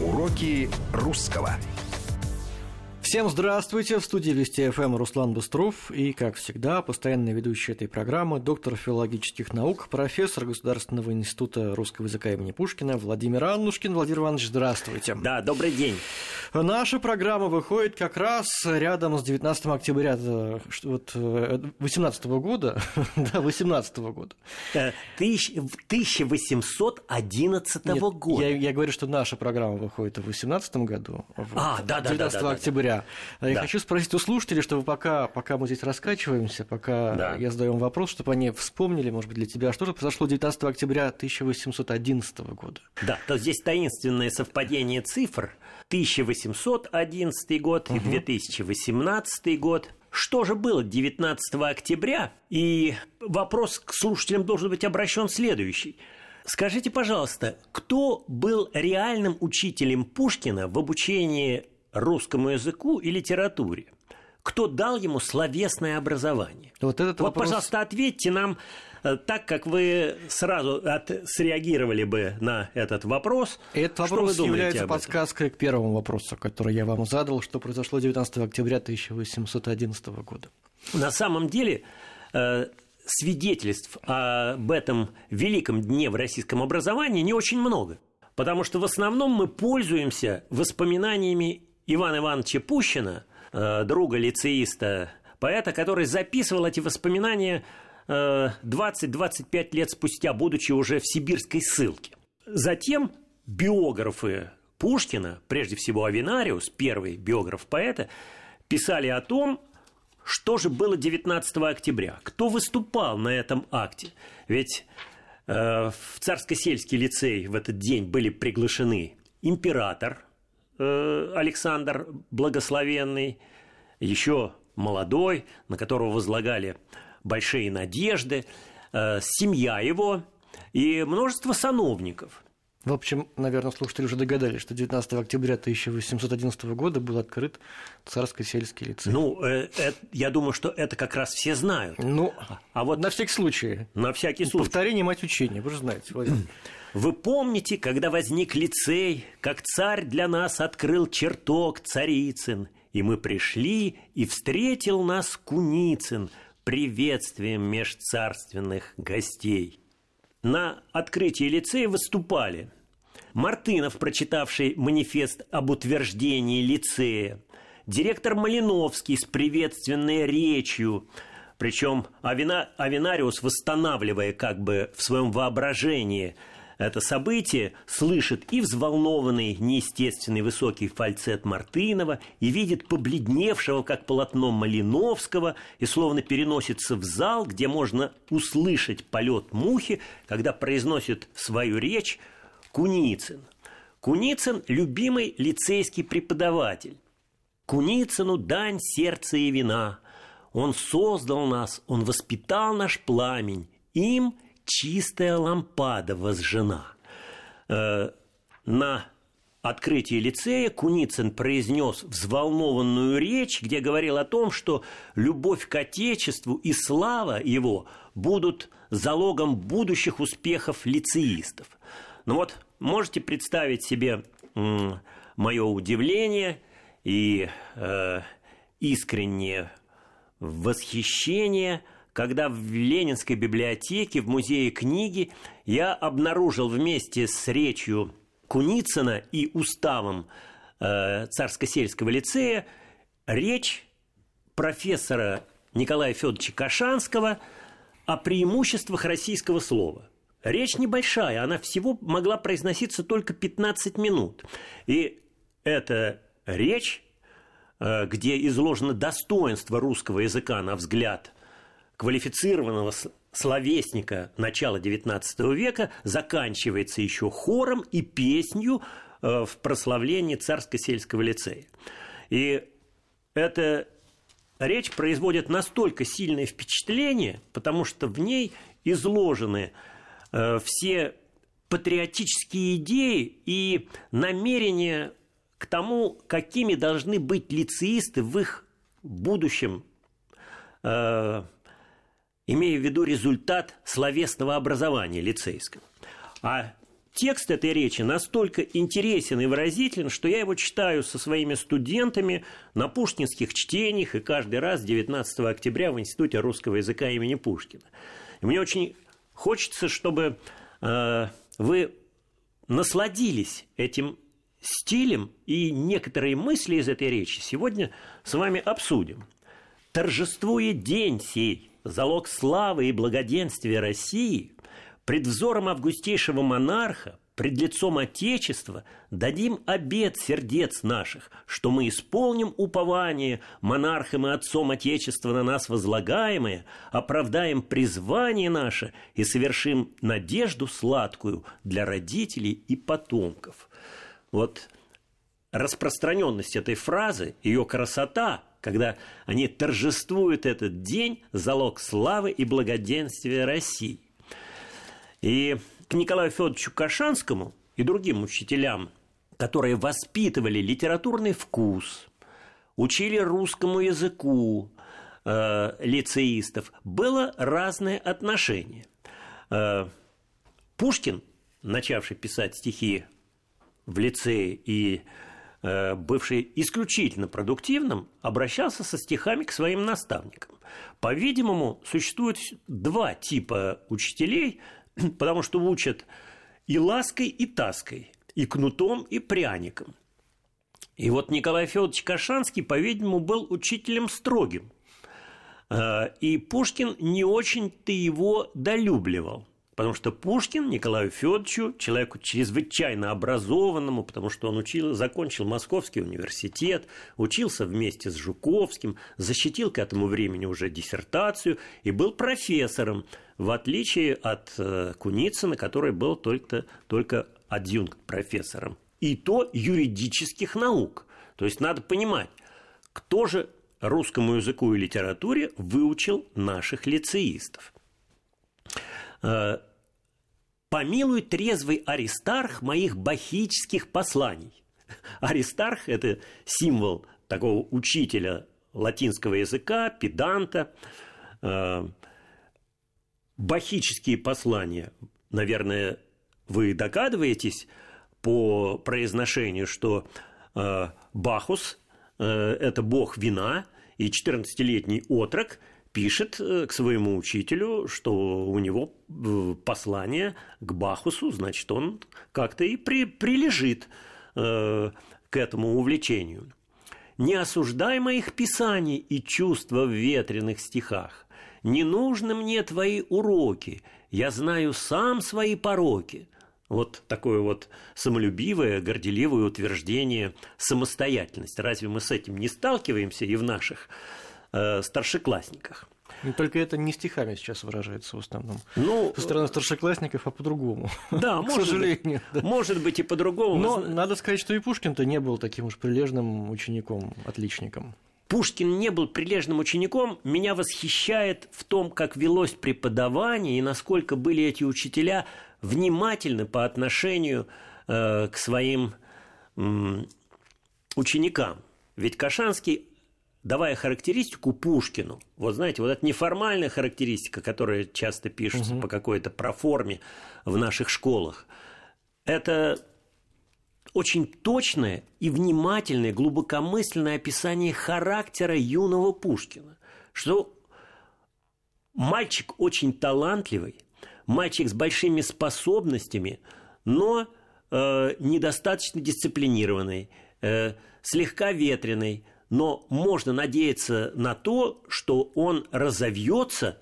Уроки русского. Всем здравствуйте! В студии Вести ФМ Руслан Быстров и, как всегда, постоянный ведущий этой программы, доктор филологических наук, профессор Государственного института русского языка имени Пушкина Владимир Аннушкин. Владимир Иванович, здравствуйте! Да, добрый день! Наша программа выходит как раз рядом с 19 октября вот, 18 года, да, 18 года. Э, тысяч, 1811 Нет, года. Я, я говорю, что наша программа выходит в 18 году, а, да, да, 19 да, да, октября. Да. Я хочу спросить у слушателей, чтобы пока, пока мы здесь раскачиваемся, пока да. я задаю им вопрос, чтобы они вспомнили, может быть, для тебя, что же произошло 19 октября 1811 года. Да, то здесь таинственное совпадение цифр. 1811 год угу. и 2018 год. Что же было 19 октября? И вопрос к слушателям должен быть обращен следующий. Скажите, пожалуйста, кто был реальным учителем Пушкина в обучении русскому языку и литературе? Кто дал ему словесное образование? Вот, этот вот вопрос... пожалуйста, ответьте нам так, как вы сразу от... среагировали бы на этот вопрос. Этот вопрос является подсказкой к первому вопросу, который я вам задал, что произошло 19 октября 1811 года. На самом деле, э, свидетельств об этом великом дне в российском образовании не очень много. Потому что в основном мы пользуемся воспоминаниями Ивана Ивановича Пущина, э, друга лицеиста, поэта, который записывал эти воспоминания 20-25 э, лет спустя, будучи уже в сибирской ссылке. Затем биографы Пушкина, прежде всего Авинариус, первый биограф поэта, писали о том, что же было 19 октября, кто выступал на этом акте. Ведь э, в Царско-сельский лицей в этот день были приглашены император Э, Александр Благословенный, еще молодой, на которого возлагали большие надежды, э, семья его и множество сановников. В общем, наверное, слушатели уже догадались, что 19 октября 1811 года был открыт Царско-сельский лицей. Ну, э, э, я думаю, что это как раз все знают. Ну, а вот на всякий случай. На всякий случай. Повторение мать учения, вы же знаете, Владимир. Вы помните, когда возник лицей, как царь для нас открыл чертог Царицын, и мы пришли, и встретил нас Куницын приветствием межцарственных гостей. На открытии лицея выступали Мартынов, прочитавший манифест об утверждении лицея, директор Малиновский с приветственной речью, причем Авинариус, восстанавливая как бы в своем воображении – это событие, слышит и взволнованный, неестественный высокий фальцет Мартынова, и видит побледневшего, как полотно Малиновского, и словно переносится в зал, где можно услышать полет мухи, когда произносит свою речь Куницын. Куницын – любимый лицейский преподаватель. Куницыну дань сердца и вина. Он создал нас, он воспитал наш пламень. Им – чистая лампада возжжена. Э, на открытии лицея Куницын произнес взволнованную речь, где говорил о том, что любовь к Отечеству и слава его будут залогом будущих успехов лицеистов. Ну вот, можете представить себе мое удивление и э, искреннее восхищение – когда в Ленинской библиотеке, в музее книги, я обнаружил вместе с речью Куницына и уставом э, Царско-сельского лицея речь профессора Николая Федоровича Кашанского о преимуществах российского слова. Речь небольшая, она всего могла произноситься только 15 минут. И эта речь, э, где изложено достоинство русского языка на взгляд – квалифицированного словесника начала XIX века заканчивается еще хором и песнью э, в прославлении царско-сельского лицея. И эта речь производит настолько сильное впечатление, потому что в ней изложены э, все патриотические идеи и намерения к тому, какими должны быть лицеисты в их будущем э, имея в виду результат словесного образования лицейского. А текст этой речи настолько интересен и выразителен, что я его читаю со своими студентами на пушкинских чтениях и каждый раз 19 октября в Институте русского языка имени Пушкина. И мне очень хочется, чтобы э, вы насладились этим стилем и некоторые мысли из этой речи сегодня с вами обсудим. Торжествует день сей, залог славы и благоденствия России, пред взором августейшего монарха, пред лицом Отечества дадим обет сердец наших, что мы исполним упование монархом и отцом Отечества на нас возлагаемое, оправдаем призвание наше и совершим надежду сладкую для родителей и потомков. Вот распространенность этой фразы, ее красота, когда они торжествуют этот день, залог славы и благоденствия России. И к Николаю Федоровичу Кашанскому и другим учителям, которые воспитывали литературный вкус, учили русскому языку э, лицеистов, было разное отношение. Э, Пушкин, начавший писать стихи в лицее и бывший исключительно продуктивным, обращался со стихами к своим наставникам. По-видимому, существует два типа учителей, потому что учат и лаской, и таской, и кнутом, и пряником. И вот Николай Федорович Кашанский, по-видимому, был учителем строгим. Э, и Пушкин не очень-то его долюбливал. Потому что Пушкин Николаю Федоровичу, человеку чрезвычайно образованному, потому что он учил, закончил Московский университет, учился вместе с Жуковским, защитил к этому времени уже диссертацию и был профессором, в отличие от э, Куницына, который был только, только адъюнкт профессором. И то юридических наук. То есть надо понимать, кто же русскому языку и литературе выучил наших лицеистов. Э, «Помилуй трезвый Аристарх моих бахических посланий». Аристарх – это символ такого учителя латинского языка, педанта. Э, бахические послания, наверное, вы догадываетесь по произношению, что э, Бахус – это бог вина, и 14-летний отрок – пишет э, к своему учителю, что у него э, послание к Бахусу, значит, он как-то и при, прилежит э, к этому увлечению. Не осуждай моих писаний и чувства в ветреных стихах. Не нужны мне твои уроки, я знаю сам свои пороки. Вот такое вот самолюбивое, горделивое утверждение самостоятельности. Разве мы с этим не сталкиваемся и в наших старшеклассниках. Ну, только это не стихами сейчас выражается в основном. Ну, Со стороны старшеклассников, а по-другому. Да, может, сожалению. Быть, да. может быть и по-другому. Но надо сказать, что и Пушкин-то не был таким уж прилежным учеником, отличником. Пушкин не был прилежным учеником, меня восхищает в том, как велось преподавание и насколько были эти учителя внимательны по отношению э, к своим э, ученикам. Ведь Кашанский давая характеристику Пушкину, вот знаете, вот эта неформальная характеристика, которая часто пишется угу. по какой-то проформе в наших школах, это очень точное и внимательное, глубокомысленное описание характера юного Пушкина, что мальчик очень талантливый, мальчик с большими способностями, но э, недостаточно дисциплинированный, э, слегка ветреный, но можно надеяться на то, что он разовьется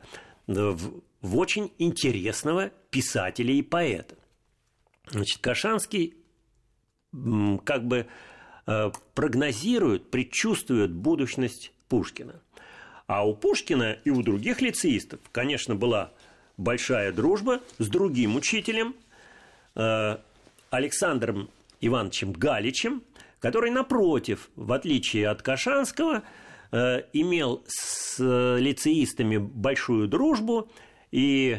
в, в очень интересного писателя и поэта. Значит, Кашанский как бы э, прогнозирует, предчувствует будущность Пушкина. А у Пушкина и у других лицеистов, конечно, была большая дружба с другим учителем, э, Александром Ивановичем Галичем, который, напротив, в отличие от Кашанского, э, имел с лицеистами большую дружбу и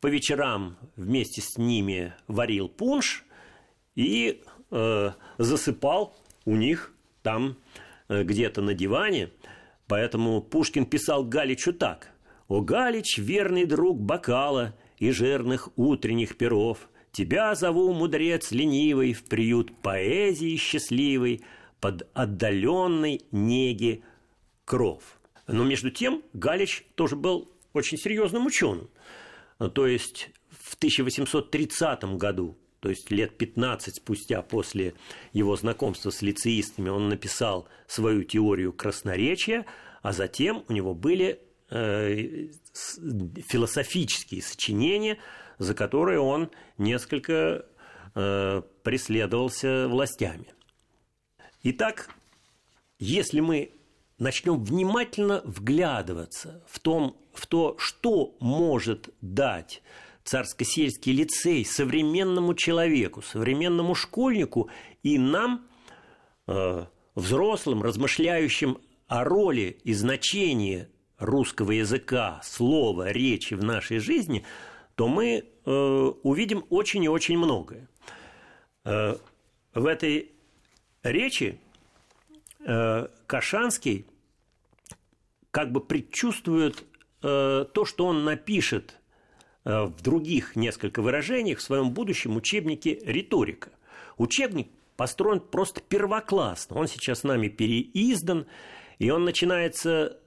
по вечерам вместе с ними варил пунш и э, засыпал у них там э, где-то на диване. Поэтому Пушкин писал Галичу так. «О, Галич, верный друг бокала и жирных утренних перов, Тебя зову, мудрец ленивый, в приют поэзии счастливый, под отдаленной неги кров. Но между тем Галич тоже был очень серьезным ученым. То есть в 1830 году, то есть лет 15 спустя после его знакомства с лицеистами, он написал свою теорию красноречия, а затем у него были э, философические сочинения, за которые он несколько э, преследовался властями. Итак, если мы начнем внимательно вглядываться в, том, в то, что может дать царско-сельский лицей современному человеку, современному школьнику и нам, э, взрослым, размышляющим о роли и значении русского языка, слова, речи в нашей жизни, то мы э, увидим очень и очень многое. Э, в этой речи э, Кашанский как бы предчувствует э, то, что он напишет э, в других несколько выражениях в своем будущем учебнике «Риторика». Учебник построен просто первоклассно. Он сейчас с нами переиздан, и он начинается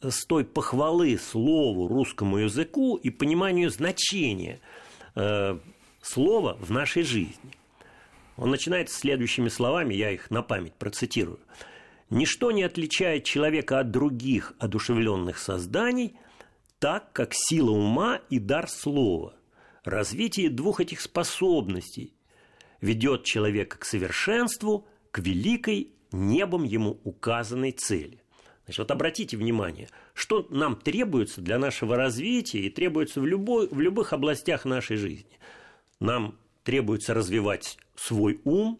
с той похвалы слову, русскому языку и пониманию значения э, слова в нашей жизни. Он начинается следующими словами, я их на память процитирую – Ничто не отличает человека от других одушевленных созданий, так как сила ума и дар слова. Развитие двух этих способностей ведет человека к совершенству, к великой небом ему указанной цели. Значит, вот обратите внимание, что нам требуется для нашего развития и требуется в, любой, в любых областях нашей жизни. Нам требуется развивать свой ум,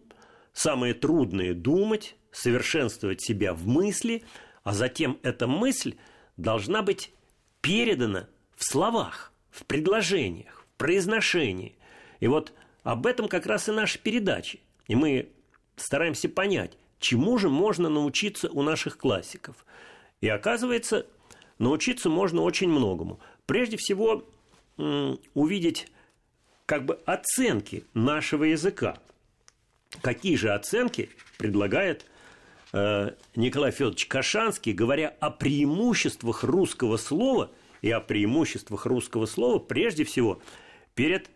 самое трудное – думать, совершенствовать себя в мысли, а затем эта мысль должна быть передана в словах, в предложениях, в произношении. И вот об этом как раз и наши передачи. И мы стараемся понять, чему же можно научиться у наших классиков. И оказывается, научиться можно очень многому. Прежде всего, увидеть как бы оценки нашего языка. Какие же оценки предлагает Э, Николай Федорович Кашанский, говоря о преимуществах русского слова и о преимуществах русского слова, прежде всего, перед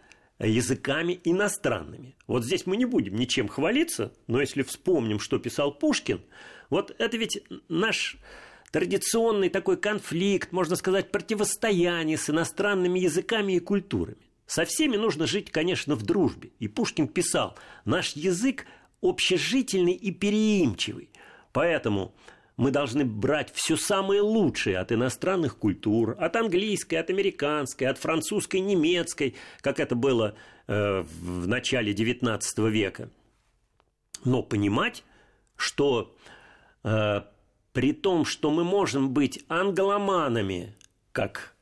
языками иностранными. Вот здесь мы не будем ничем хвалиться, но если вспомним, что писал Пушкин, вот это ведь наш традиционный такой конфликт, можно сказать, противостояние с иностранными языками и культурами. Со всеми нужно жить, конечно, в дружбе. И Пушкин писал, наш язык общежительный и переимчивый. Поэтому мы должны брать все самое лучшее от иностранных культур, от английской, от американской, от французской, немецкой, как это было э, в начале XIX века. Но понимать, что э, при том, что мы можем быть англоманами, как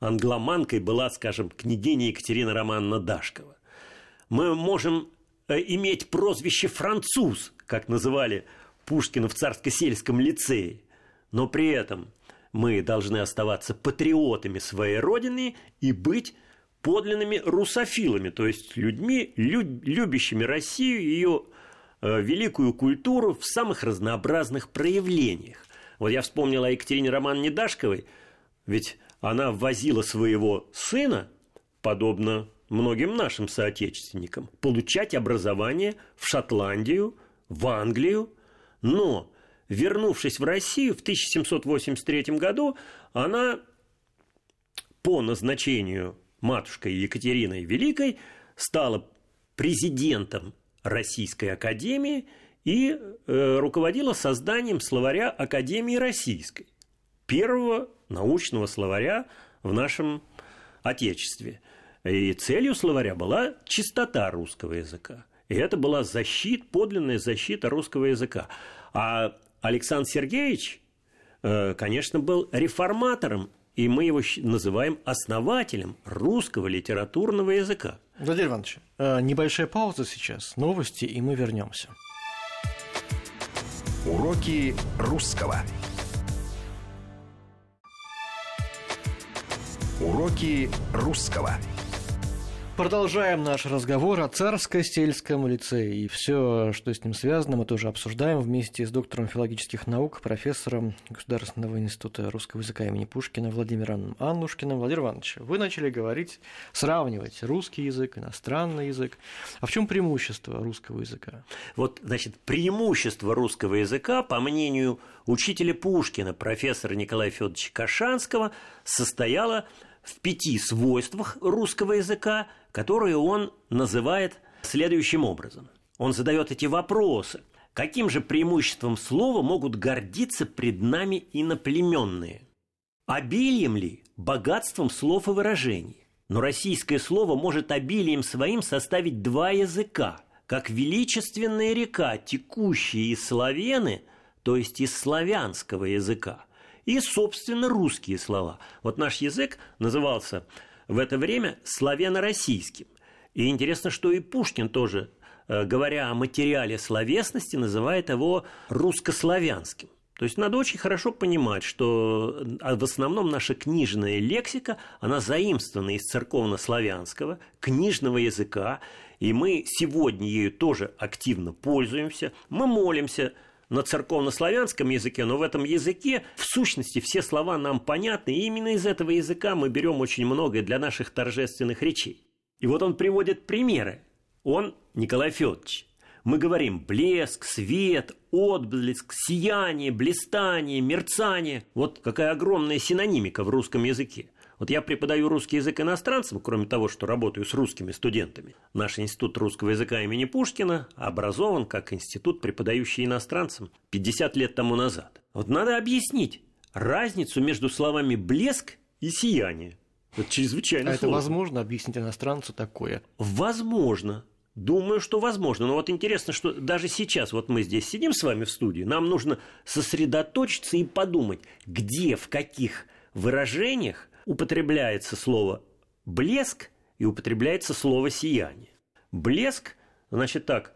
англоманкой была, скажем, княгиня Екатерина Романовна Дашкова, мы можем э, иметь прозвище «француз», как называли Пушкина в царско-сельском лицее, но при этом мы должны оставаться патриотами своей родины и быть подлинными русофилами, то есть людьми, лю- любящими Россию, ее э, великую культуру в самых разнообразных проявлениях. Вот я вспомнил о Екатерине Романовне Дашковой, ведь она возила своего сына, подобно многим нашим соотечественникам, получать образование в Шотландию, в Англию, но, вернувшись в Россию в 1783 году, она по назначению матушкой Екатериной Великой стала президентом Российской Академии и э, руководила созданием словаря Академии Российской, первого научного словаря в нашем Отечестве. И целью словаря была чистота русского языка – и это была защита, подлинная защита русского языка. А Александр Сергеевич, э, конечно, был реформатором, и мы его называем основателем русского литературного языка. Владимир Иванович, э, небольшая пауза сейчас, новости, и мы вернемся. Уроки русского. Уроки русского. Продолжаем наш разговор о царско-сельском лицее. И все, что с ним связано, мы тоже обсуждаем вместе с доктором филологических наук, профессором Государственного института русского языка имени Пушкина Владимиром Аннушкиным. Владимир Иванович, вы начали говорить, сравнивать русский язык, иностранный язык. А в чем преимущество русского языка? Вот, значит, преимущество русского языка, по мнению учителя Пушкина, профессора Николая Федоровича Кашанского, состояло в пяти свойствах русского языка, которые он называет следующим образом. Он задает эти вопросы. Каким же преимуществом слова могут гордиться пред нами иноплеменные? Обилием ли, богатством слов и выражений? Но российское слово может обилием своим составить два языка, как величественная река, текущая из славены, то есть из славянского языка, и, собственно, русские слова. Вот наш язык назывался в это время славяно-российским. И интересно, что и Пушкин тоже, э, говоря о материале словесности, называет его русско-славянским. То есть надо очень хорошо понимать, что а, в основном наша книжная лексика, она заимствована из церковно-славянского, книжного языка, и мы сегодня ею тоже активно пользуемся. Мы молимся на церковно-славянском языке, но в этом языке в сущности все слова нам понятны, и именно из этого языка мы берем очень многое для наших торжественных речей. И вот он приводит примеры. Он, Николай Федорович, мы говорим блеск, свет, отблеск, сияние, блистание, мерцание. Вот какая огромная синонимика в русском языке. Вот я преподаю русский язык иностранцам, кроме того, что работаю с русскими студентами. Наш институт русского языка имени Пушкина образован как институт, преподающий иностранцам 50 лет тому назад. Вот надо объяснить разницу между словами «блеск» и «сияние». Это чрезвычайно а сложно. это возможно объяснить иностранцу такое? Возможно. Думаю, что возможно. Но вот интересно, что даже сейчас, вот мы здесь сидим с вами в студии, нам нужно сосредоточиться и подумать, где, в каких выражениях употребляется слово «блеск» и употребляется слово «сияние». Блеск, значит так,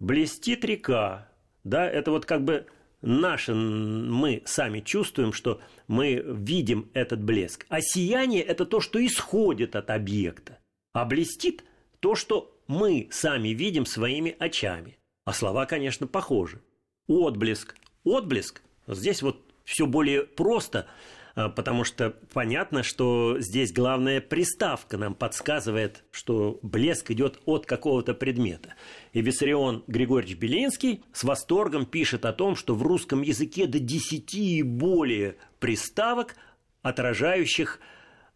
блестит река, да, это вот как бы наше, мы сами чувствуем, что мы видим этот блеск. А сияние – это то, что исходит от объекта. А блестит – то, что мы сами видим своими очами. А слова, конечно, похожи. Отблеск. Отблеск. Здесь вот все более просто – потому что понятно, что здесь главная приставка нам подсказывает, что блеск идет от какого-то предмета. И Виссарион Григорьевич Белинский с восторгом пишет о том, что в русском языке до десяти и более приставок, отражающих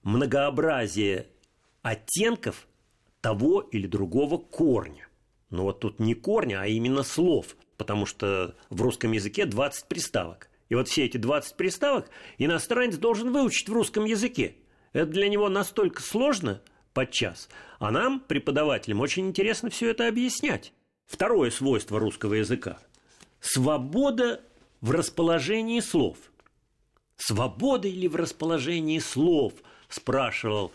многообразие оттенков того или другого корня. Но вот тут не корня, а именно слов, потому что в русском языке 20 приставок – и вот все эти 20 приставок иностранец должен выучить в русском языке. Это для него настолько сложно подчас, а нам, преподавателям, очень интересно все это объяснять. Второе свойство русского языка – свобода в расположении слов. Свобода или в расположении слов, спрашивал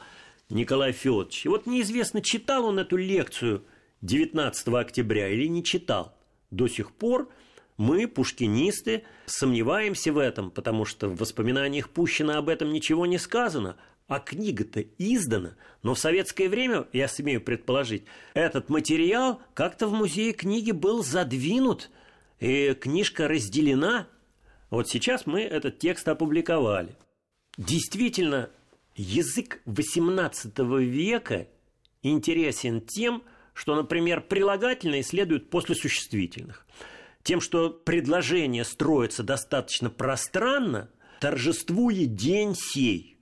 Николай Федорович. И вот неизвестно, читал он эту лекцию 19 октября или не читал. До сих пор – мы, пушкинисты, сомневаемся в этом, потому что в воспоминаниях Пущина об этом ничего не сказано, а книга-то издана. Но в советское время, я смею предположить, этот материал как-то в музее книги был задвинут, и книжка разделена. Вот сейчас мы этот текст опубликовали. Действительно, язык XVIII века интересен тем, что, например, прилагательные следуют после существительных – тем, что предложение строится достаточно пространно, торжествует день сей.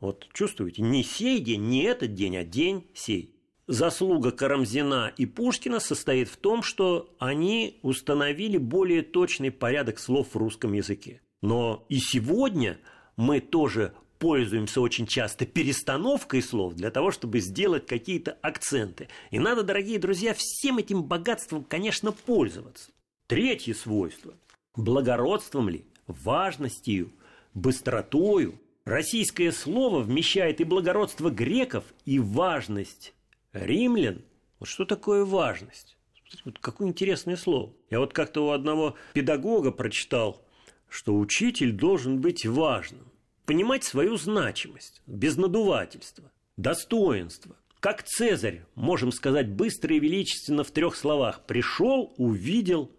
Вот чувствуете, не сей день, не этот день, а день сей. Заслуга Карамзина и Пушкина состоит в том, что они установили более точный порядок слов в русском языке. Но и сегодня мы тоже пользуемся очень часто перестановкой слов для того, чтобы сделать какие-то акценты. И надо, дорогие друзья, всем этим богатством, конечно, пользоваться. Третье свойство. Благородством ли, важностью, быстротою российское слово вмещает и благородство греков, и важность римлян. Вот что такое важность? Вот какое интересное слово. Я вот как-то у одного педагога прочитал, что учитель должен быть важным, понимать свою значимость, без надувательства, достоинство. как Цезарь, можем сказать быстро и величественно в трех словах. Пришел, увидел,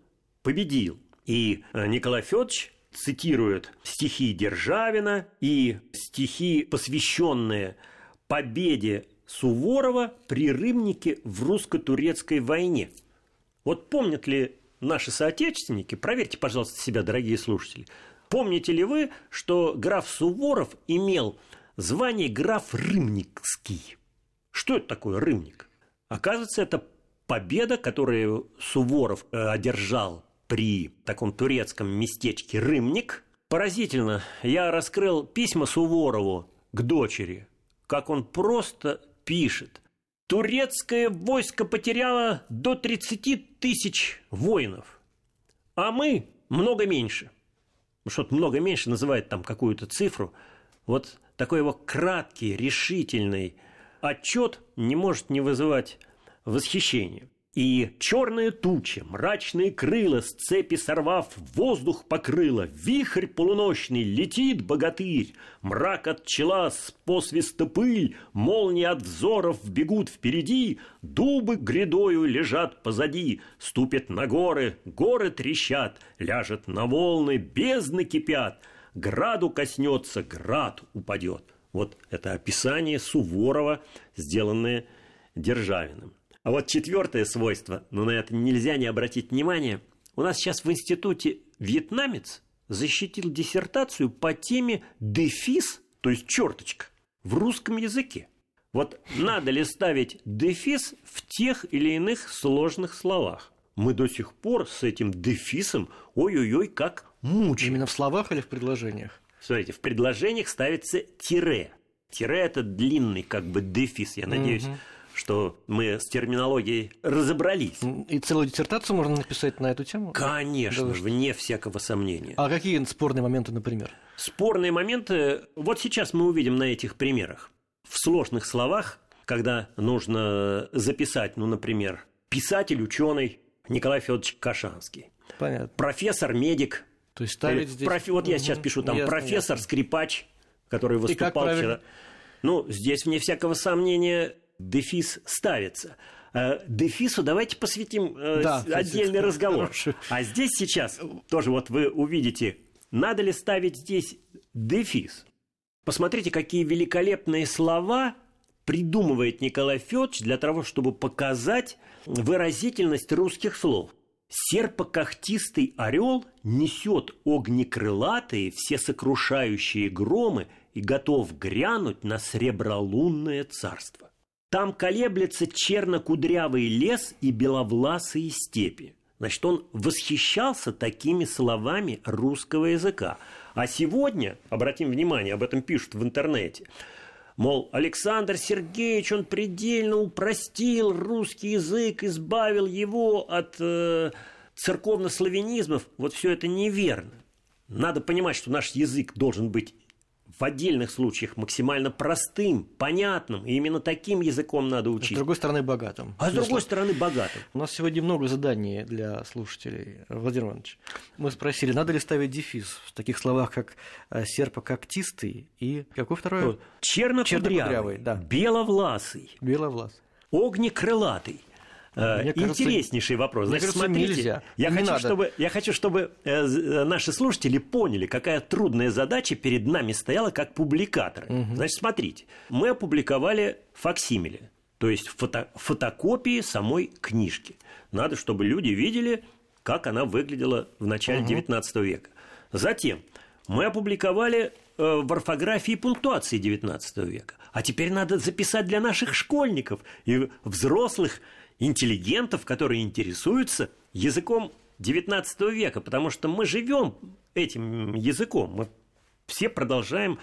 победил. И э, Николай Федорович цитирует стихи Державина и стихи, посвященные победе Суворова при Рымнике в русско-турецкой войне. Вот помнят ли наши соотечественники, проверьте, пожалуйста, себя, дорогие слушатели, помните ли вы, что граф Суворов имел звание граф Рымникский? Что это такое Рымник? Оказывается, это победа, которую Суворов э, одержал при таком турецком местечке Рымник. Поразительно, я раскрыл письма Суворову к дочери, как он просто пишет. Турецкое войско потеряло до 30 тысяч воинов, а мы много меньше. Что-то много меньше называет там какую-то цифру. Вот такой его краткий, решительный отчет не может не вызывать восхищения. И черные тучи, мрачные крыла, с цепи сорвав, воздух покрыло, вихрь полуночный, летит богатырь, мрак от чела, с посвиста пыль, молнии от взоров бегут впереди, дубы грядою лежат позади, ступят на горы, горы трещат, ляжет на волны, бездны кипят, граду коснется, град упадет. Вот это описание Суворова, сделанное Державиным. А вот четвертое свойство, но на это нельзя не обратить внимание. У нас сейчас в институте вьетнамец защитил диссертацию по теме дефис, то есть черточка, в русском языке. Вот надо ли ставить дефис в тех или иных сложных словах? Мы до сих пор с этим дефисом ой-ой-ой как мучаем. Именно в словах или в предложениях? Смотрите, в предложениях ставится тире. Тире – это длинный как бы дефис, я надеюсь. Угу что мы с терминологией разобрались. И целую диссертацию можно написать на эту тему? Конечно, да, вне всякого сомнения. А какие спорные моменты, например? Спорные моменты, вот сейчас мы увидим на этих примерах. В сложных словах, когда нужно записать, ну, например, писатель, ученый Николай Федорович Кашанский. Понятно. Профессор-медик. То есть ставить здесь... Профи... Вот я сейчас пишу там профессор-скрипач, который выступал вчера. Ну, здесь, вне всякого сомнения, дефис ставится. Э, дефису давайте посвятим э, да, отдельный разговор. Хороший. А здесь сейчас тоже вот вы увидите, надо ли ставить здесь дефис. Посмотрите, какие великолепные слова придумывает Николай Федорович для того, чтобы показать выразительность русских слов. Серпокохтистый орел несет огнекрылатые, всесокрушающие громы и готов грянуть на сребролунное царство. Там колеблется черно-кудрявый лес и беловласые степи. Значит, он восхищался такими словами русского языка. А сегодня, обратим внимание, об этом пишут в интернете, мол, Александр Сергеевич, он предельно упростил русский язык, избавил его от э, церковно-славянизмов. Вот все это неверно. Надо понимать, что наш язык должен быть в отдельных случаях максимально простым, понятным, и именно таким языком надо учить. С другой стороны, богатым. А с другой стороны, богатым. У нас сегодня много заданий для слушателей, Владимир Иванович. Мы спросили, надо ли ставить дефис в таких словах, как э, серпококтистый и какой второй? Чернокудрявый, да. беловласый. Беловласый. Огнекрылатый. Мне Интереснейший кажется, вопрос. Значит, смотрите, нельзя. Я, Не хочу, надо. чтобы, я хочу, чтобы э, э, наши слушатели поняли, какая трудная задача перед нами стояла как публикаторы. Угу. Значит, смотрите, мы опубликовали факсимиле, то есть фото, фотокопии самой книжки. Надо, чтобы люди видели, как она выглядела в начале угу. 19 века. Затем мы опубликовали э, в орфографии пунктуации 19 века. А теперь надо записать для наших школьников и взрослых интеллигентов, которые интересуются языком XIX века, потому что мы живем этим языком, мы все продолжаем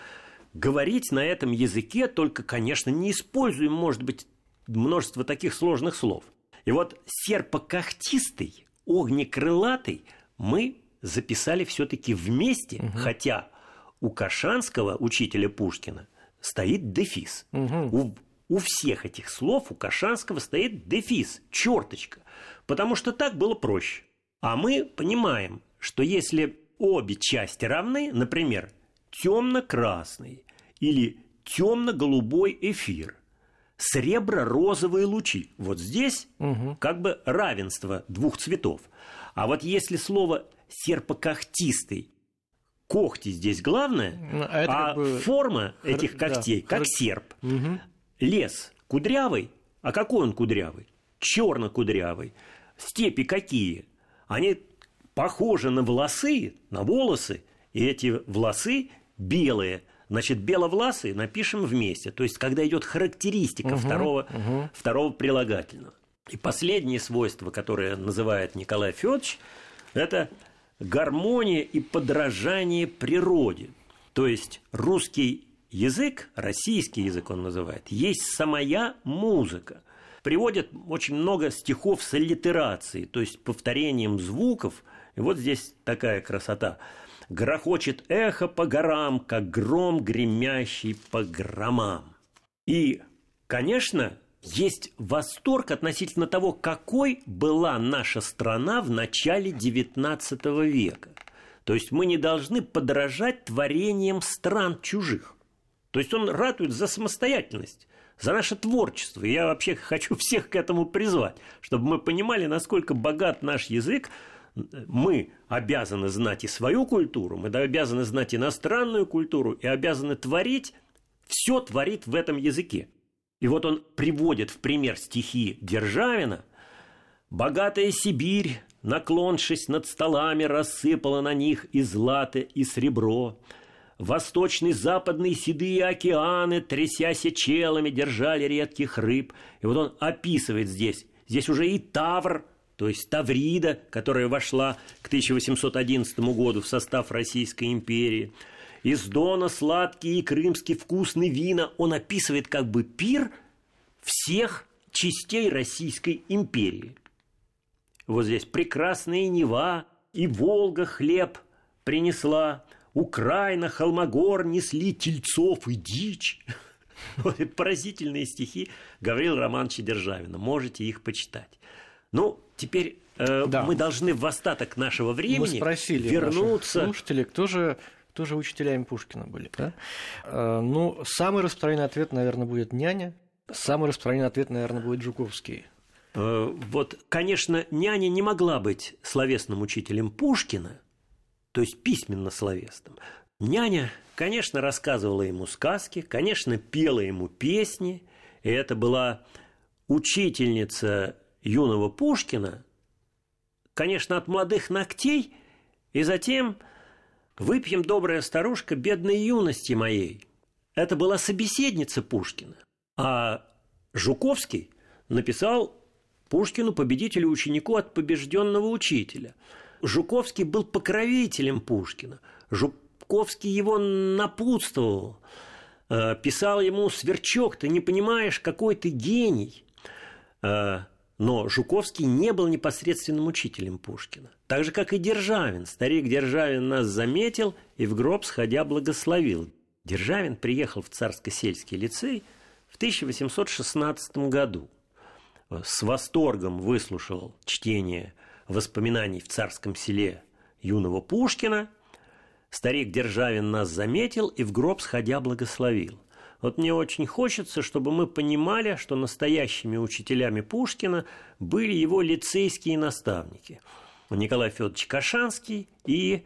говорить на этом языке, только, конечно, не используем, может быть, множество таких сложных слов. И вот серпокохтистый, огнекрылатый мы записали все-таки вместе, угу. хотя у Кашанского, учителя Пушкина, стоит дефис. Угу. У всех этих слов у Кашанского стоит дефис, черточка, потому что так было проще. А мы понимаем, что если обе части равны, например, темно-красный или темно-голубой эфир, сребро-розовые лучи. Вот здесь угу. как бы равенство двух цветов. А вот если слово серпокохтистый, когти здесь главное, ну, а, а как бы... форма этих когтей да. как серп. Угу. Лес кудрявый, а какой он кудрявый? Черно-кудрявый. Степи какие? Они похожи на волосы, на волосы, и эти волосы белые. Значит, беловласые напишем вместе. То есть, когда идет характеристика угу, второго, угу. второго прилагательного. И последнее свойство, которое называет Николай Федорович, это гармония и подражание природе. То есть русский язык, российский язык он называет, есть самая музыка. Приводят очень много стихов с аллитерацией, то есть повторением звуков. И вот здесь такая красота. Грохочет эхо по горам, как гром, гремящий по громам. И, конечно, есть восторг относительно того, какой была наша страна в начале XIX века. То есть мы не должны подражать творениям стран чужих. То есть он ратует за самостоятельность, за наше творчество. И я вообще хочу всех к этому призвать, чтобы мы понимали, насколько богат наш язык, мы обязаны знать и свою культуру, мы обязаны знать иностранную культуру и обязаны творить, все творит в этом языке. И вот он приводит в пример стихи Державина. «Богатая Сибирь, наклоншись над столами, рассыпала на них и злато, и сребро. Восточный, западный, седые океаны, трясясь челами, держали редких рыб». И вот он описывает здесь, здесь уже и Тавр, то есть Таврида, которая вошла к 1811 году в состав Российской империи – из Дона сладкие и крымские вкусные вина. Он описывает как бы пир всех частей Российской империи. Вот здесь прекрасная Нева и Волга хлеб принесла, Украина, Холмогор несли тельцов и дичь. Вот поразительные стихи Гаврила Романовича Державина. Можете их почитать. Ну, теперь э, да. мы должны в остаток нашего времени мы спросили вернуться. Слушатели, кто же тоже учителями Пушкина были, да? Э, ну, самый распространенный ответ, наверное, будет няня. Самый распространенный ответ, наверное, будет Жуковский. Э, вот, конечно, няня не могла быть словесным учителем Пушкина, то есть письменно словесным. Няня, конечно, рассказывала ему сказки, конечно, пела ему песни, и это была учительница юного Пушкина, конечно, от молодых ногтей, и затем Выпьем, добрая старушка, бедной юности моей. Это была собеседница Пушкина. А Жуковский написал Пушкину, победителю ученику от побежденного учителя. Жуковский был покровителем Пушкина. Жуковский его напутствовал. Э, писал ему «Сверчок, ты не понимаешь, какой ты гений». Э, но Жуковский не был непосредственным учителем Пушкина. Так же, как и Державин. Старик Державин нас заметил и в гроб сходя благословил. Державин приехал в Царско-сельский лицей в 1816 году. С восторгом выслушал чтение воспоминаний в царском селе юного Пушкина. Старик Державин нас заметил и в гроб сходя благословил – вот мне очень хочется, чтобы мы понимали, что настоящими учителями Пушкина были его лицейские наставники. Николай Федорович Кашанский и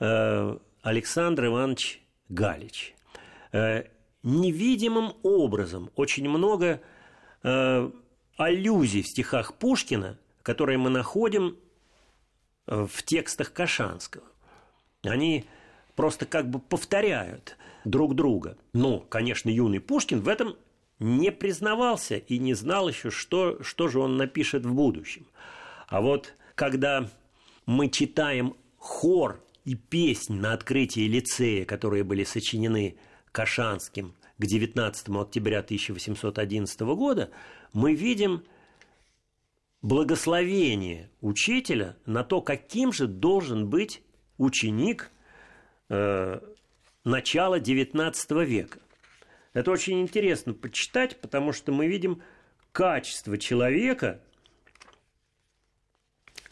э, Александр Иванович Галич. Э, невидимым образом очень много э, аллюзий в стихах Пушкина, которые мы находим в текстах Кашанского. Они просто как бы повторяют друг друга. Но, конечно, юный Пушкин в этом не признавался и не знал еще, что, что же он напишет в будущем. А вот когда мы читаем хор и песнь на открытии лицея, которые были сочинены Кашанским к 19 октября 1811 года, мы видим благословение учителя на то, каким же должен быть ученик э, начала XIX века. Это очень интересно почитать, потому что мы видим качество человека,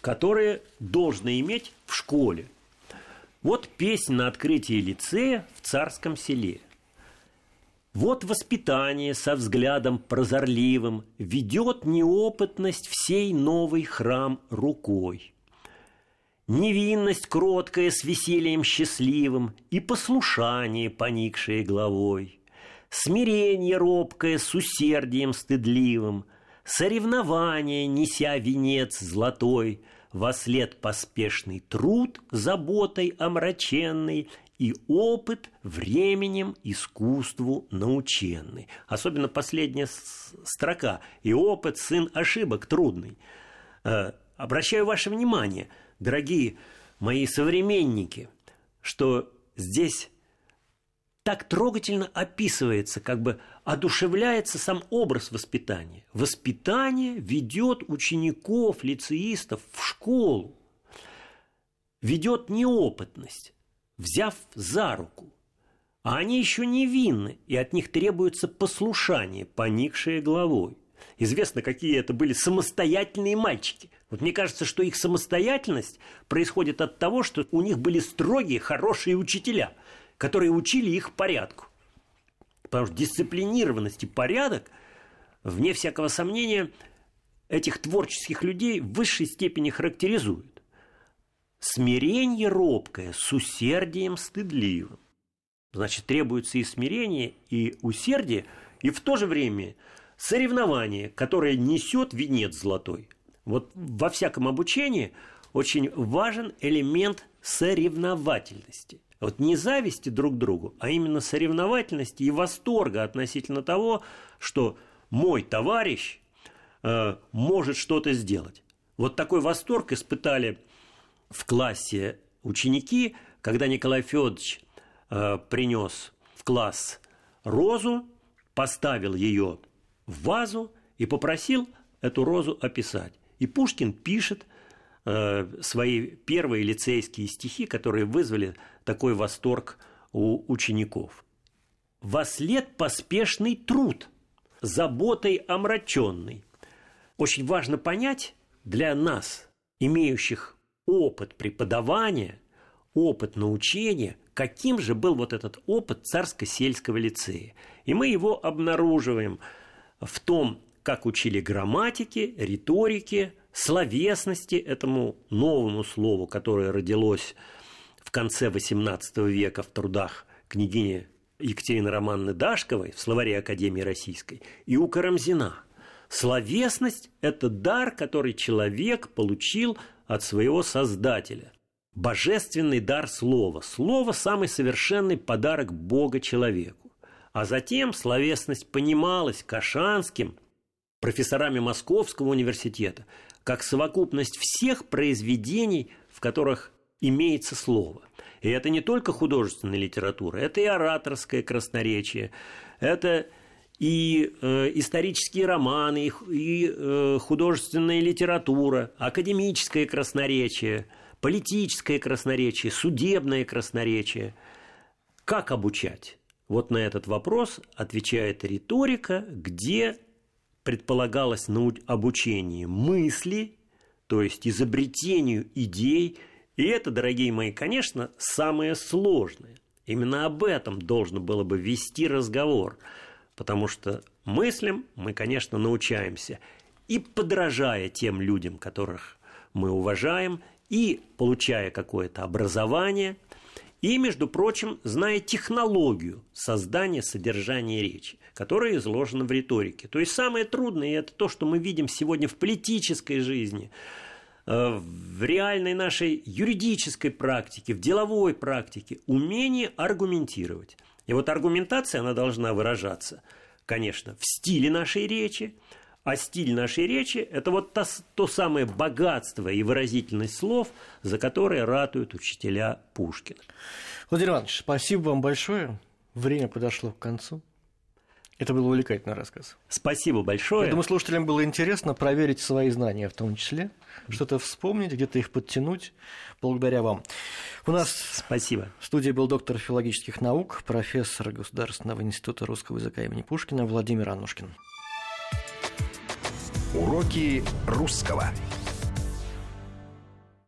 которое должно иметь в школе. Вот песня на открытии лицея в царском селе. Вот воспитание со взглядом прозорливым Ведет неопытность всей новый храм рукой. Невинность кроткая с весельем счастливым И послушание, поникшее головой. Смирение робкое с усердием стыдливым, Соревнование, неся венец золотой, Во след поспешный труд, заботой омраченный и опыт временем искусству наученный. Особенно последняя строка. И опыт сын ошибок трудный. Э, обращаю ваше внимание, дорогие мои современники, что здесь так трогательно описывается, как бы одушевляется сам образ воспитания. Воспитание ведет учеников, лицеистов в школу, ведет неопытность взяв за руку. А они еще невинны, и от них требуется послушание, поникшее головой. Известно, какие это были самостоятельные мальчики. Вот мне кажется, что их самостоятельность происходит от того, что у них были строгие, хорошие учителя, которые учили их порядку. Потому что дисциплинированность и порядок, вне всякого сомнения, этих творческих людей в высшей степени характеризуют. Смирение робкое с усердием стыдливым. Значит, требуется и смирение, и усердие, и в то же время соревнование, которое несет венец золотой. Вот во всяком обучении очень важен элемент соревновательности. Вот не зависти друг другу, а именно соревновательности и восторга относительно того, что мой товарищ э, может что-то сделать. Вот такой восторг испытали в классе ученики, когда Николай Федорович э, принес в класс розу, поставил ее в вазу и попросил эту розу описать. И Пушкин пишет э, свои первые лицейские стихи, которые вызвали такой восторг у учеников. «Вослед поспешный труд, заботой омраченный». Очень важно понять для нас, имеющих опыт преподавания, опыт научения, каким же был вот этот опыт царско-сельского лицея. И мы его обнаруживаем в том, как учили грамматике, риторике, словесности, этому новому слову, которое родилось в конце XVIII века в трудах княгини Екатерины Романовны Дашковой в словаре Академии Российской, и у Карамзина. Словесность – это дар, который человек получил от своего Создателя. Божественный дар слова. Слово – самый совершенный подарок Бога человеку. А затем словесность понималась Кашанским, профессорами Московского университета, как совокупность всех произведений, в которых имеется слово. И это не только художественная литература, это и ораторское красноречие, это и э, исторические романы, и, и э, художественная литература, академическое красноречие, политическое красноречие, судебное красноречие. Как обучать? Вот на этот вопрос отвечает риторика, где предполагалось обучение мысли, то есть изобретению идей. И это, дорогие мои, конечно, самое сложное. Именно об этом должно было бы вести разговор – потому что мыслим мы, конечно, научаемся и подражая тем людям, которых мы уважаем, и получая какое-то образование, и, между прочим, зная технологию создания содержания речи, которая изложена в риторике. То есть самое трудное – это то, что мы видим сегодня в политической жизни, э, в реальной нашей юридической практике, в деловой практике – умение аргументировать. И вот аргументация, она должна выражаться, конечно, в стиле нашей речи, а стиль нашей речи – это вот то, то самое богатство и выразительность слов, за которые ратуют учителя Пушкина. Владимир Иванович, спасибо вам большое. Время подошло к концу. Это был увлекательный рассказ. Спасибо большое. Я думаю, слушателям было интересно проверить свои знания в том числе, что-то вспомнить, где-то их подтянуть благодаря вам. У нас Спасибо. в студии был доктор филологических наук, профессор Государственного института русского языка имени Пушкина Владимир Анушкин. Уроки русского.